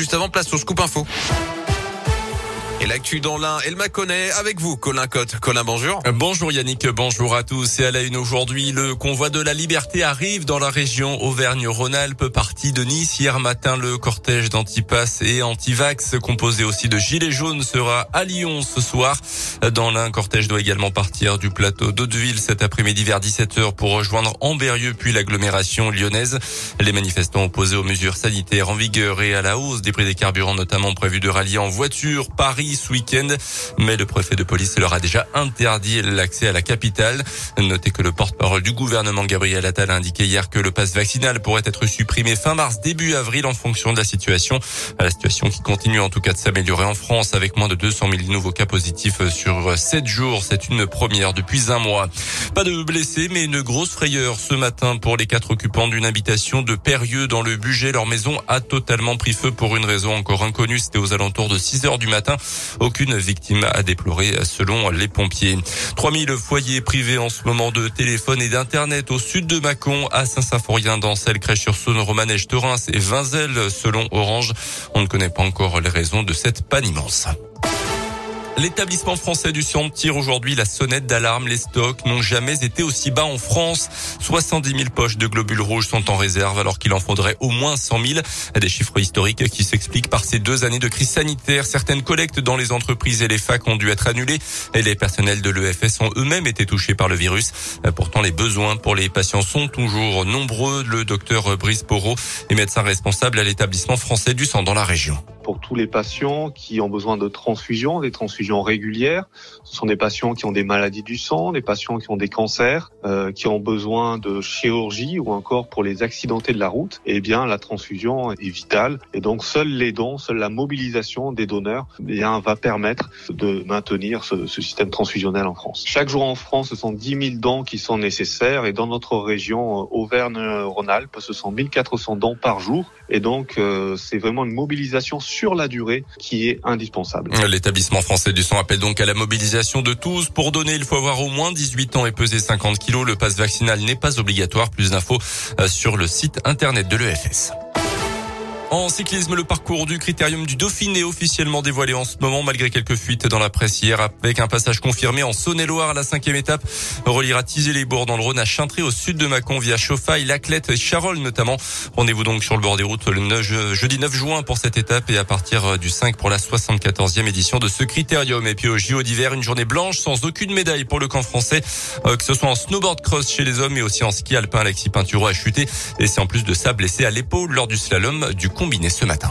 juste avant, place au scoop info. L'actu dans l'un, elle m'a connaît avec vous, Colin Cotte. Colin, bonjour. Bonjour Yannick, bonjour à tous. Et à la une aujourd'hui, le convoi de la liberté arrive dans la région Auvergne-Rhône-Alpes, parti de Nice. Hier matin, le cortège d'Antipas et Antivax, composé aussi de Gilets jaunes, sera à Lyon ce soir. Dans l'un, cortège doit également partir du plateau d'Hauteville cet après-midi vers 17h pour rejoindre Amberieux puis l'agglomération lyonnaise. Les manifestants opposés aux mesures sanitaires en vigueur et à la hausse des prix des carburants, notamment prévu de rallier en voiture Paris ce week-end. Mais le préfet de police leur a déjà interdit l'accès à la capitale. Notez que le porte-parole du gouvernement Gabriel Attal a indiqué hier que le passe vaccinal pourrait être supprimé fin mars, début avril en fonction de la situation. La situation qui continue en tout cas de s'améliorer en France avec moins de 200 000 nouveaux cas positifs sur 7 jours. C'est une première depuis un mois. Pas de blessés, mais une grosse frayeur ce matin pour les quatre occupants d'une habitation de Périeux dans le budget. Leur maison a totalement pris feu pour une raison encore inconnue. C'était aux alentours de 6 heures du matin. Aucune victime à déplorer selon les pompiers. 3000 foyers privés en ce moment de téléphone et d'internet au sud de Mâcon, à Saint-Symphorien, dans celle Crèche-sur-Saône, Romanèche, Thorins et Vinzel selon Orange. On ne connaît pas encore les raisons de cette panne immense. L'établissement français du Sion tire aujourd'hui la sonnette d'alarme. Les stocks n'ont jamais été aussi bas en France. 70 000 poches de globules rouges sont en réserve alors qu'il en faudrait au moins 100 000. Des chiffres historiques qui s'expliquent par ces deux années de crise sanitaire. Certaines collectes dans les entreprises et les facs ont dû être annulées et les personnels de l'EFS ont eux-mêmes été touchés par le virus. Pourtant, les besoins pour les patients sont toujours nombreux. Le docteur Brice Porot est médecin responsable à l'établissement français du sang dans la région pour tous les patients qui ont besoin de transfusions, des transfusions régulières. Ce sont des patients qui ont des maladies du sang, des patients qui ont des cancers, euh, qui ont besoin de chirurgie ou encore pour les accidentés de la route. Eh bien, la transfusion est vitale et donc seuls les dons, seule la mobilisation des donneurs, eh bien, va permettre de maintenir ce, ce système transfusionnel en France. Chaque jour en France, ce sont 10 000 dons qui sont nécessaires et dans notre région euh, Auvergne-Rhône-Alpes, ce sont 1400 dons par jour et donc euh, c'est vraiment une mobilisation sur sur la durée qui est indispensable. L'établissement français du sang appelle donc à la mobilisation de tous. Pour donner, il faut avoir au moins 18 ans et peser 50 kilos. Le passe vaccinal n'est pas obligatoire. Plus d'infos euh, sur le site internet de l'EFS. En cyclisme, le parcours du critérium du Dauphiné officiellement dévoilé en ce moment, malgré quelques fuites dans la presse hier, avec un passage confirmé en Saône-et-Loire. La cinquième étape reliera Tizé-les-Bourgs dans le Rhône à Chintré au sud de Mâcon via Chauffaille, Laclette et Charolles notamment. Rendez-vous donc sur le bord des routes le 9, jeudi 9 juin pour cette étape et à partir du 5 pour la 74e édition de ce critérium. Et puis au JO d'hiver, une journée blanche sans aucune médaille pour le camp français, euh, que ce soit en snowboard cross chez les hommes et aussi en ski alpin. Alexis Pinturo a chuté et c'est en plus de ça blessé à l'épaule lors du slalom du combiné ce matin.